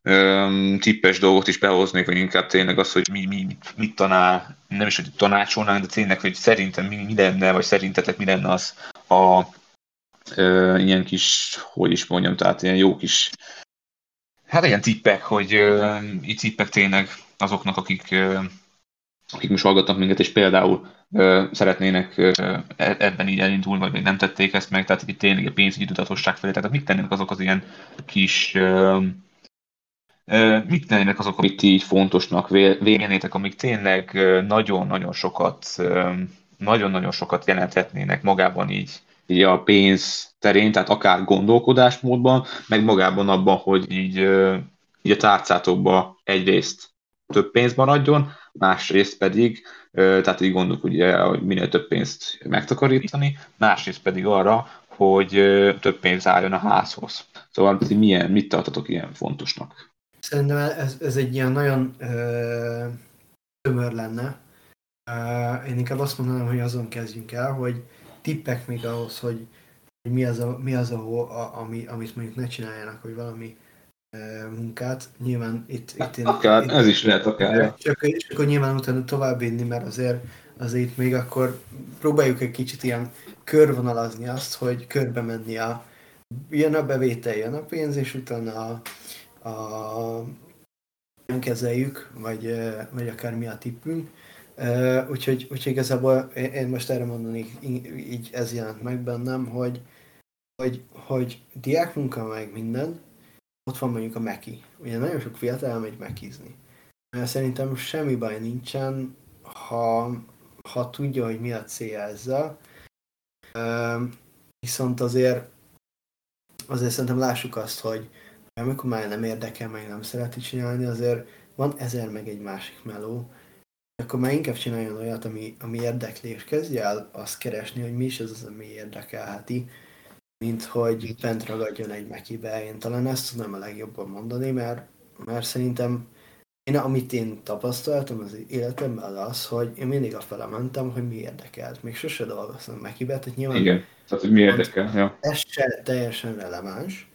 um, tippes dolgot is behoznék, vagy inkább tényleg az, hogy mi, mi mit, mit tanál, nem is, hogy tanácsolnánk, de tényleg, hogy szerintem mi, mi lenne, vagy szerintetek mi lenne az a uh, ilyen kis, hogy is mondjam, tehát ilyen jó kis Hát ilyen tippek, hogy uh, itt tippek tényleg azoknak, akik, uh, akik most hallgatnak minket, és például uh, szeretnének uh, ebben így elindulni, vagy még nem tették ezt meg, tehát itt tényleg a pénzügyi tudatosság felé, tehát mit tennének azok az ilyen kis uh, uh, mit tennének azok, amit így fontosnak végenétek, amik tényleg nagyon-nagyon sokat nagyon-nagyon sokat jelenthetnének magában így így a pénz terén, tehát akár gondolkodásmódban, meg magában abban, hogy így, így a tárcátokba egyrészt több pénz maradjon, másrészt pedig, tehát így gondolok ugye, hogy minél több pénzt megtakarítani, másrészt pedig arra, hogy több pénz álljon a házhoz. Szóval milyen, mit tartotok ilyen fontosnak? Szerintem ez, ez egy ilyen nagyon ö, tömör lenne. Ö, én inkább azt mondanám, hogy azon kezdjünk el, hogy tippek még ahhoz, hogy, hogy mi az, a, mi az a, a, ami, amit mondjuk ne csináljanak, hogy valami munkát. Nyilván itt... itt én, akár, itt, ez is lehet akár. Csak, csak akkor nyilván utána tovább vinni, mert azért, azért itt még akkor próbáljuk egy kicsit ilyen körvonalazni azt, hogy körbe menni a jön a bevétel, jön a pénz, és utána a, a kezeljük, vagy, vagy akár mi a tippünk. Uh, úgyhogy, úgyhogy igazából én most erre mondani, így ez jelent meg bennem, hogy, hogy, hogy diákmunka meg minden, ott van mondjuk a Meki. Ugye nagyon sok fiatal elmegy mekizni. Szerintem semmi baj nincsen, ha, ha tudja, hogy mi a célja ezzel. Uh, viszont azért azért szerintem lássuk azt, hogy amikor már nem érdekel, meg nem szereti csinálni, azért van ezer meg egy másik meló, akkor már inkább csináljon olyat, ami, ami érdekli, és kezdje el azt keresni, hogy mi is az, az ami érdekelheti, mint hogy bent ragadjon egy mekibe. Én talán ezt tudom a legjobban mondani, mert, mert szerintem én, amit én tapasztaltam az életemben az hogy én mindig a fele mentem, hogy mi érdekelt. Még sose dolgoztam mekibe, tehát nyilván... Igen, tehát hogy mi érdekel, ja. Ez se teljesen releváns,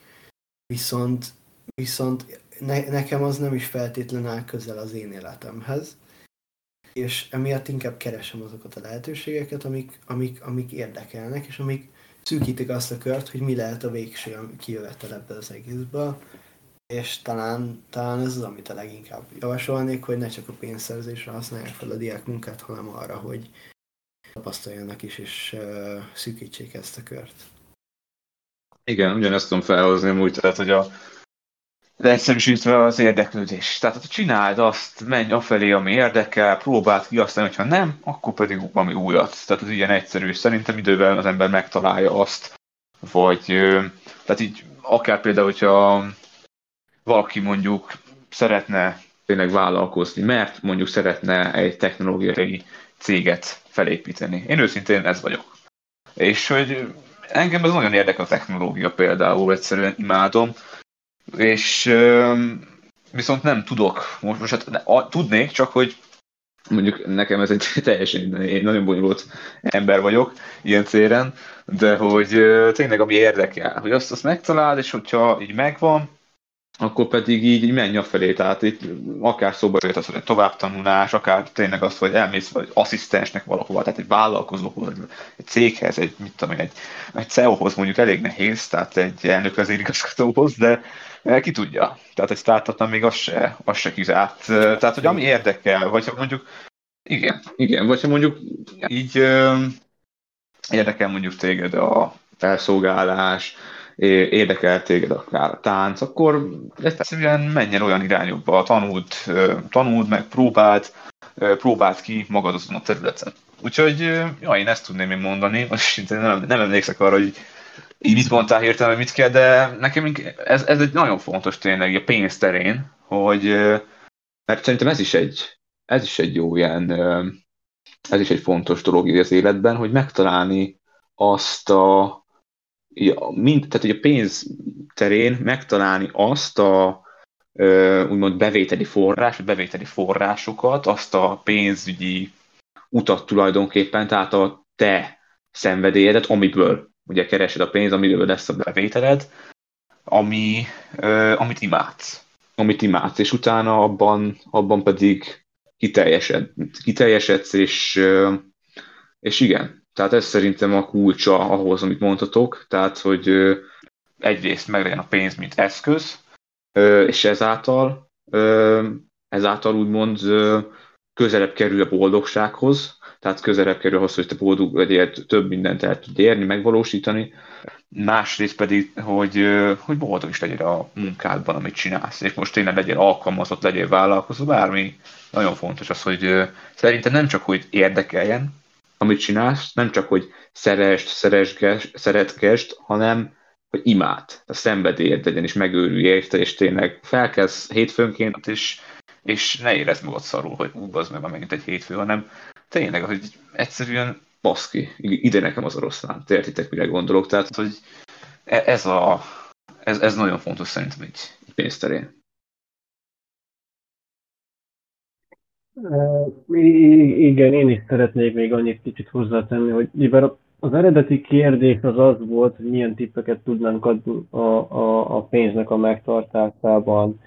viszont, viszont ne, nekem az nem is feltétlenül áll közel az én életemhez, és emiatt inkább keresem azokat a lehetőségeket, amik, amik, amik érdekelnek, és amik szűkítik azt a kört, hogy mi lehet a végső kijövetel ebből az egészből, és talán, talán ez az, amit a leginkább javasolnék, hogy ne csak a pénzszerzésre használják fel a diák munkát, hanem arra, hogy tapasztaljanak is, és uh, szűkítsék ezt a kört. Igen, ugyanezt tudom felhozni úgy, tehát, hogy a, leegyszerűsítve az érdeklődés. Tehát hogy csináld azt, menj afelé, ami érdekel, próbáld ki, aztán, hogyha nem, akkor pedig valami újat. Tehát ez ilyen egyszerű. Szerintem idővel az ember megtalálja azt, vagy tehát így akár például, hogyha valaki mondjuk szeretne tényleg vállalkozni, mert mondjuk szeretne egy technológiai céget felépíteni. Én őszintén ez vagyok. És hogy engem ez nagyon érdekel a technológia például, egyszerűen imádom, és viszont nem tudok, most, most hát, a, tudnék, csak hogy mondjuk nekem ez egy teljesen én nagyon bonyolult ember vagyok ilyen céren, de hogy tényleg ami érdekel, hogy azt, azt megtaláld, és hogyha így megvan, akkor pedig így, menj felé, tehát itt akár szóba jött az, hogy továbbtanulás, akár tényleg az, hogy elmész vagy asszisztensnek valahova, tehát egy vállalkozóhoz, egy céghez, egy, mit tudom egy, egy CEO-hoz mondjuk elég nehéz, tehát egy elnök igazgatóhoz, de ki tudja. Tehát egy startupnál még az se, az se kizárt. Tehát, hogy ami érdekel, vagy ha mondjuk, igen, igen, vagy ha mondjuk így érdekel mondjuk téged a felszolgálás, érdekel téged akár a tánc, akkor egyszerűen menjen olyan irányokba, tanuld, tanuld meg, próbáld, próbáld ki magad azon a területen. Úgyhogy ja, én ezt tudném én mondani, most nem, nem emlékszek arra, hogy így mit mondtál hirtelen, mit kell, de nekem ez, ez egy nagyon fontos tényleg a pénz terén, hogy mert szerintem ez is egy, ez is egy jó ilyen, ez is egy fontos dolog az életben, hogy megtalálni azt a, ja, mind, tehát hogy a pénz terén megtalálni azt a úgymond bevételi forrás, bevételi forrásokat, azt a pénzügyi utat tulajdonképpen, tehát a te szenvedélyedet, amiből ugye keresed a pénz, amiből lesz a bevételed, ami, amit imádsz. Amit imádsz, és utána abban, abban pedig kiteljesed, kiteljesedsz, és, és igen, tehát ez szerintem a kulcsa ahhoz, amit mondhatok, tehát, hogy egyrészt meglegyen a pénz, mint eszköz, és ezáltal, ezáltal úgymond közelebb kerül a boldogsághoz, tehát közelebb kerül ahhoz, hogy te boldog legyél, több mindent el tud érni, megvalósítani. Másrészt pedig, hogy, hogy boldog is legyél a munkádban, amit csinálsz, és most tényleg legyél alkalmazott, legyél vállalkozó, bármi. Nagyon fontos az, hogy szerintem nem csak, hogy érdekeljen, amit csinálsz, nem csak, hogy szerest, szeresges, szeretkest, hanem hogy imád, a szenvedélyed legyen, és megőrülj érte, és tényleg felkezd hétfőnként, és, és ne érezd magad szarul, hogy ú, az meg megint egy hétfő, hanem tényleg, hogy egyszerűen baszki, ide nekem az oroszlán, te értitek, mire gondolok, tehát, hogy e, ez, a, ez, ez nagyon fontos szerintem egy pénzterén. Igen, én is szeretnék még annyit kicsit hozzátenni, hogy mivel az eredeti kérdés az az volt, hogy milyen tippeket tudnánk adni a, a, a pénznek a megtartásában,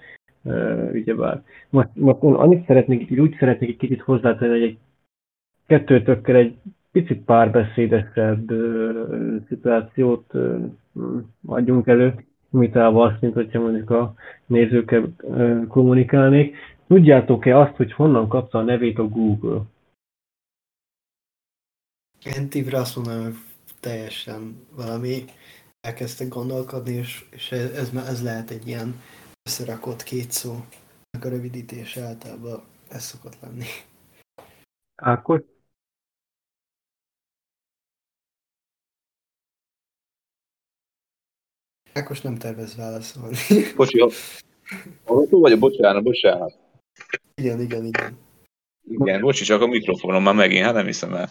ugyebár. Most, most én annyit szeretnék, úgy szeretnék egy kicsit hozzátenni, hogy egy kettőtökkel egy picit párbeszédesebb szituációt adjunk elő, imitálva azt, mint hogyha mondjuk a nézőkkel kommunikálnék. Tudjátok-e azt, hogy honnan kapta a nevét a Google? Én tívre azt mondom, hogy teljesen valami elkezdtek gondolkodni, és, és ez, ez lehet egy ilyen összerakott két szó, a rövidítés általában ez szokott lenni. Ákos? Ákos nem tervez válaszolni. Bocsi, hallgató vagy? Bocsánat, bocsánat. Igen, igen, igen. Igen, bocsi, csak a mikrofonom már megint, hát nem hiszem el.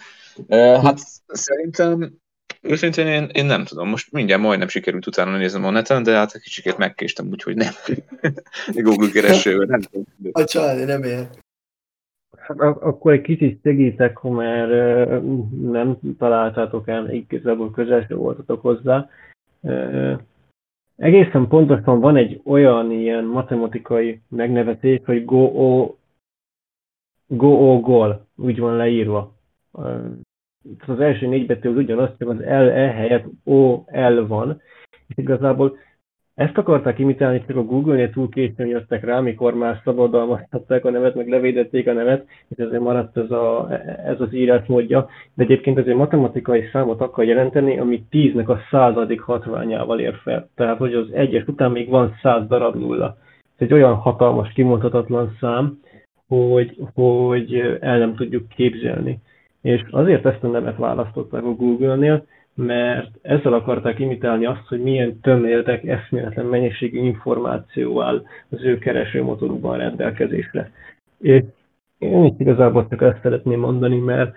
Hát szerintem őszintén én, én nem tudom, most mindjárt majdnem sikerült utána néznem a neten, de hát egy kicsit megkéstem, úgyhogy nem. Google keresővel, nem tudom. A család nem él. Hát akkor egy kicsit segítek, mert nem találtátok el, igazából közel voltatok hozzá. Egészen pontosan van egy olyan ilyen matematikai megnevezés, hogy go o go gol, úgy van leírva. Az első négy betű az ugyanaz, csak az L, E helyett O, L van. És igazából ezt akarták imitálni, csak a Google-nél túl későn jöttek rá, mikor már szabadalmaztatták a nevet, meg levédették a nevet, és ezért maradt ez, a, ez az írásmódja. De egyébként ez egy matematikai számot akar jelenteni, ami 10-nek a századik hatványával ér fel. Tehát, hogy az egyes után még van száz darab nulla. Ez egy olyan hatalmas, kimondhatatlan szám, hogy, hogy el nem tudjuk képzelni. És azért ezt a nevet választották a Google-nél, mert ezzel akarták imitálni azt, hogy milyen töméltek, eszméletlen mennyiségű információ áll az ő keresőmotorukban rendelkezésre. És én is igazából csak ezt szeretném mondani, mert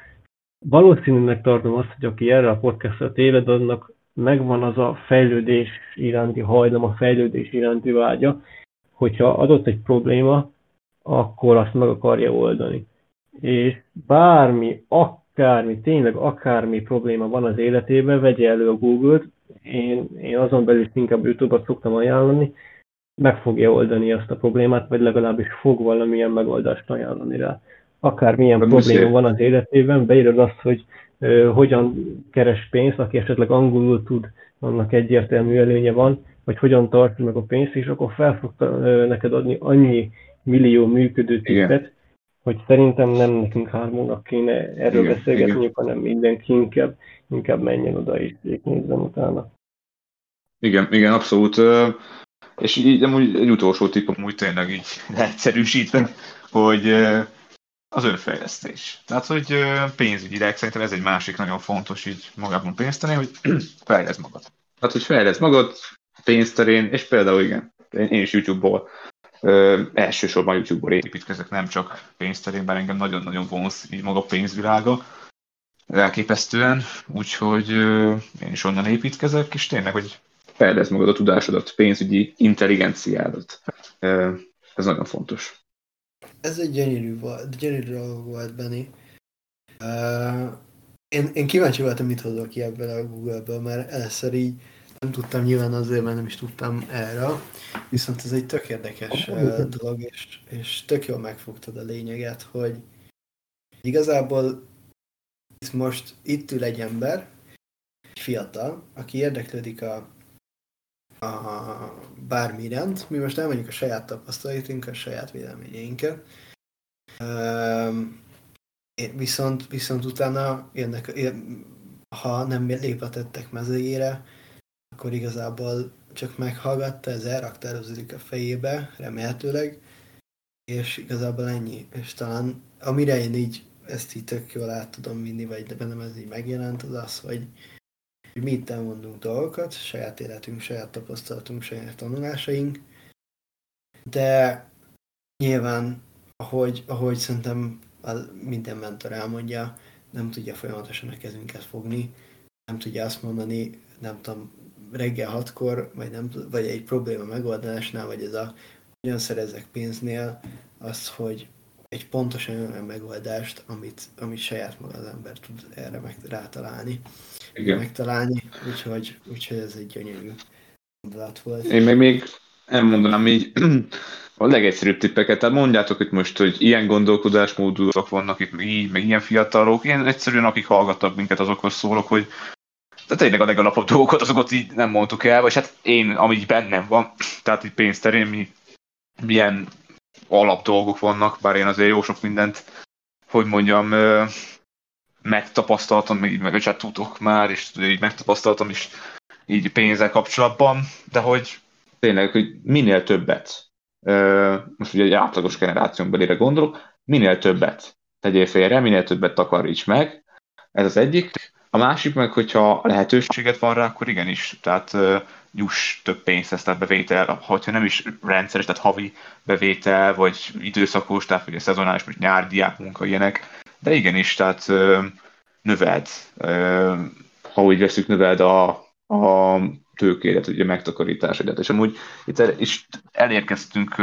valószínűnek tartom azt, hogy aki erre a podcastra téved, annak megvan az a fejlődés iránti hajlam, a fejlődés iránti vágya, hogyha adott egy probléma, akkor azt meg akarja oldani. És bármi, akármi, tényleg akármi probléma van az életében, vegye elő a Google-t, én, én azon belül inkább YouTube-ot szoktam ajánlani, meg fogja oldani azt a problémát, vagy legalábbis fog valamilyen megoldást ajánlani rá. Akármilyen milyen probléma van az életében, beírod azt, hogy ö, hogyan keres pénzt, aki esetleg angolul tud, annak egyértelmű előnye van, vagy hogyan tartja meg a pénzt, és akkor fel fog neked adni annyi millió működő tippet, hogy szerintem nem nekünk hármónak kéne erről igen, beszélgetniük, hanem mindenki inkább, inkább menjen oda és nézzen utána. Igen, igen, abszolút. És így amúgy egy utolsó tipp, amúgy tényleg így leegyszerűsítve, hogy az önfejlesztés. Tehát, hogy pénzügyileg szerintem ez egy másik nagyon fontos így magában pénzteni, hogy fejlesz magad. Tehát, hogy fejlesz magad pénzterén, és például igen, én is YouTube-ból ö, elsősorban YouTube-ból építkezek, nem csak pénzterén, bár engem nagyon-nagyon vonz így maga pénzvilága elképesztően, úgyhogy ö, én is onnan építkezek, és tényleg, hogy fejlesz magad a tudásodat, pénzügyi intelligenciádat. Ez nagyon fontos. Ez egy gyönyörű, volt, gyönyörű dolog volt, Benni. Uh, én, én kíváncsi voltam, mit hozok ki ebből a Google-ből, mert először így nem tudtam nyilván azért, mert nem is tudtam erre, viszont ez egy tök érdekes uh, dolog, és, és tök jól megfogtad a lényeget, hogy igazából itt most itt ül egy ember, egy fiatal, aki érdeklődik a a bármi iránt. Mi most elmondjuk a saját tapasztalatunkat, a saját véleményeinket. Viszont, viszont utána jönnek, ha nem lépetettek mezejére, akkor igazából csak meghallgatta, ez elraktározódik a fejébe, remélhetőleg, és igazából ennyi. És talán amire én így ezt így tök jól át tudom vinni, vagy bennem ez így megjelent, az az, hogy hogy mi itt elmondunk dolgokat, saját életünk, saját tapasztalatunk, saját tanulásaink, de nyilván, ahogy, ahogy szerintem minden mentor elmondja, nem tudja folyamatosan a kezünket fogni, nem tudja azt mondani, nem tudom, reggel hatkor, vagy, nem, vagy egy probléma megoldásnál, vagy ez a hogyan szerezek pénznél, az, hogy egy pontosan olyan megoldást, amit, amit saját maga az ember tud erre meg rátalálni. Igen. megtalálni, úgyhogy, úgyhogy ez egy gyönyörű gondolat volt. Én meg még elmondanám így a legegyszerűbb tippeket, tehát mondjátok itt most, hogy ilyen gondolkodásmódúak vannak itt, meg így, meg ilyen fiatalok, én egyszerűen akik hallgattak minket, azokhoz szólok, hogy de tényleg a legalapabb dolgokat, azokat így nem mondtuk el, vagy hát én, ami így bennem van, tehát így pénzterén mi, milyen alap dolgok vannak, bár én azért jó sok mindent, hogy mondjam, megtapasztaltam, meg, meg hát tudok már, és így megtapasztaltam is így pénzzel kapcsolatban, de hogy tényleg, hogy minél többet, most ugye egy átlagos generáción belére gondolok, minél többet tegyél félre, minél többet takaríts meg, ez az egyik. A másik meg, hogyha lehetőséget van rá, akkor igenis, tehát juss több pénzt tehát bevétel, hogyha nem is rendszeres, tehát havi bevétel, vagy időszakos, tehát ugye szezonális, vagy nyárdiák munka, ilyenek, de igenis, tehát növeld, ha úgy veszük, növeld a, a tőkélet, ugye megtakarításodat. És amúgy itt el, is elérkeztünk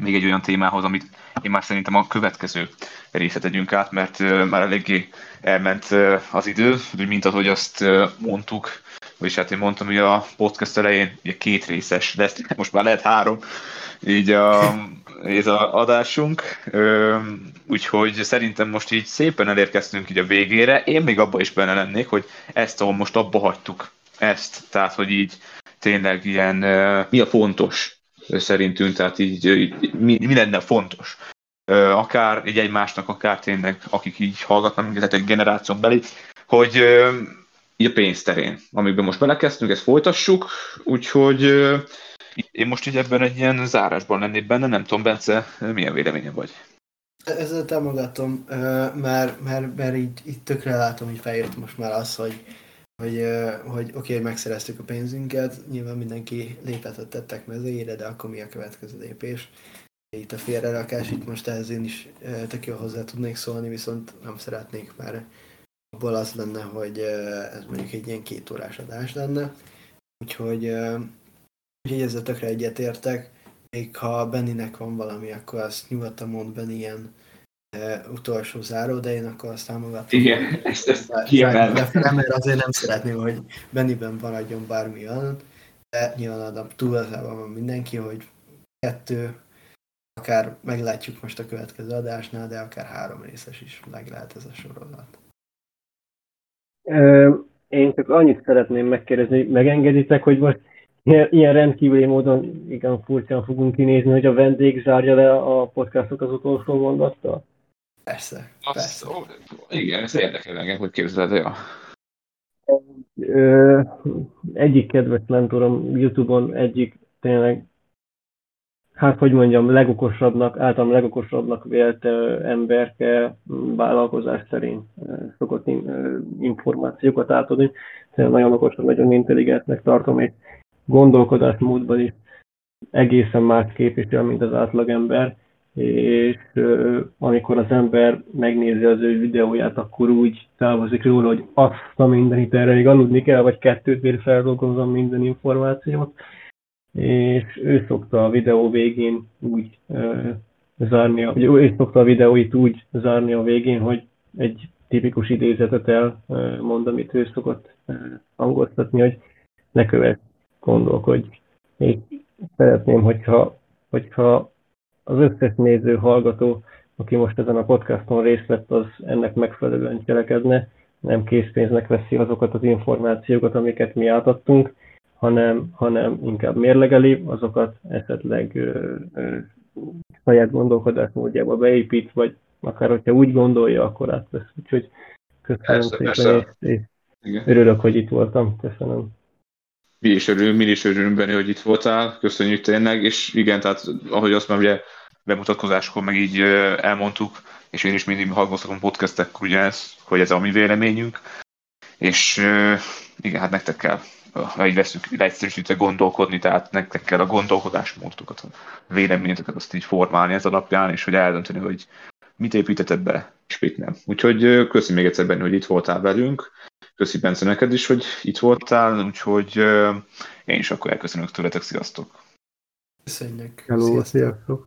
még egy olyan témához, amit én már szerintem a következő részre tegyünk át, mert már eléggé elment az idő, mint ahogy azt mondtuk, vagyis hát én mondtam, hogy a podcast elején ugye két részes lesz, most már lehet három, így a, ez az adásunk, úgyhogy szerintem most így szépen elérkeztünk így a végére. Én még abba is benne lennék, hogy ezt, ahol most abba hagytuk, ezt, tehát hogy így tényleg ilyen, mi a fontos szerintünk, tehát így, így mi, mi lenne fontos. Akár így egymásnak, akár tényleg, akik így hallgatnak minket, egy generáción belé, hogy így a pénzterén, amiben most belekezdtünk, ezt folytassuk, úgyhogy én most így ebben egy ilyen zárásban lennék benne, nem tudom, Bence, milyen véleménye vagy? Ezzel támogatom, mert, mert, mert így, így tökre látom, hogy feljött most már az, hogy, hogy, hogy oké, okay, megszereztük a pénzünket, nyilván mindenki lépett tettek mezőjére, de akkor mi a következő lépés? Itt a félrerakás, itt most ehhez én is tök jól hozzá tudnék szólni, viszont nem szeretnék már abból az lenne, hogy ez mondjuk egy ilyen két órás adás lenne. Úgyhogy Úgyhogy ezzel tökre egyetértek. még ha Benninek van valami, akkor azt nyugodtan mond Benni ilyen e, utolsó záró, de én akkor azt támogatom. Igen, ezt, ezt kiemel. mert azért nem szeretném, hogy Benniben maradjon bármi olyan, de nyilván a túlzában van mindenki, hogy kettő, akár meglátjuk most a következő adásnál, de akár három részes is meg lehet ez a sorozat. Én csak annyit szeretném megkérdezni, megengeditek, hogy most ilyen, rendkívüli módon igen furcsán fogunk kinézni, hogy a vendég zárja le a podcastok az utolsó mondattal? Persze, Azt, persze. Ó, igen, ez érdekel engem, hogy képzeled ja. Ö, egyik kedves mentorom Youtube-on, egyik tényleg, hát hogy mondjam, legokosabbnak, általam legokosabbnak vélt emberke vállalkozás szerint szokott információkat átadni. Tényleg nagyon okosan, nagyon intelligensnek tartom, és gondolkodásmódban is egészen más képvisel, mint az átlagember, és amikor az ember megnézi az ő videóját, akkor úgy távozik róla, hogy azt a mindenit erre még aludni kell, vagy kettőt még feldolgozom minden információt, és ő szokta a videó végén úgy zárni, vagy ő szokta a videóit úgy zárni a végén, hogy egy tipikus idézetet elmond, amit ő szokott hangoztatni, hogy ne kövess gondolkodj. Még szeretném, hogyha, hogyha az összes néző, hallgató, aki most ezen a podcaston részt vett, az ennek megfelelően cselekedne, nem készpénznek veszi azokat az információkat, amiket mi átadtunk, hanem, hanem inkább mérlegeli, azokat esetleg ö, ö, saját gondolkodásmódjába beépít, vagy akár hogyha úgy gondolja, akkor átvesz. Úgyhogy köszönöm persze, szépen, persze. és, és örülök, hogy itt voltam. Köszönöm mi is örülünk, mi is örülünk benne, hogy itt voltál, köszönjük tényleg, és igen, tehát ahogy azt már ugye bemutatkozáskor meg így elmondtuk, és én is mindig hallgatom podcastekkor ugye ez, hogy ez a mi véleményünk, és igen, hát nektek kell, ha így veszünk, leegyszerűsítve gondolkodni, tehát nektek kell a gondolkodásmódotokat, a véleményeteket azt így formálni ez alapján, és hogy eldönteni, hogy mit építetted be, és mit nem. Úgyhogy köszönjük még egyszer benne, hogy itt voltál velünk, Köszi Bence neked is, hogy itt voltál, úgyhogy én is akkor elköszönök tőletek, sziasztok! Köszönjük! Hello, sziasztok! sziasztok.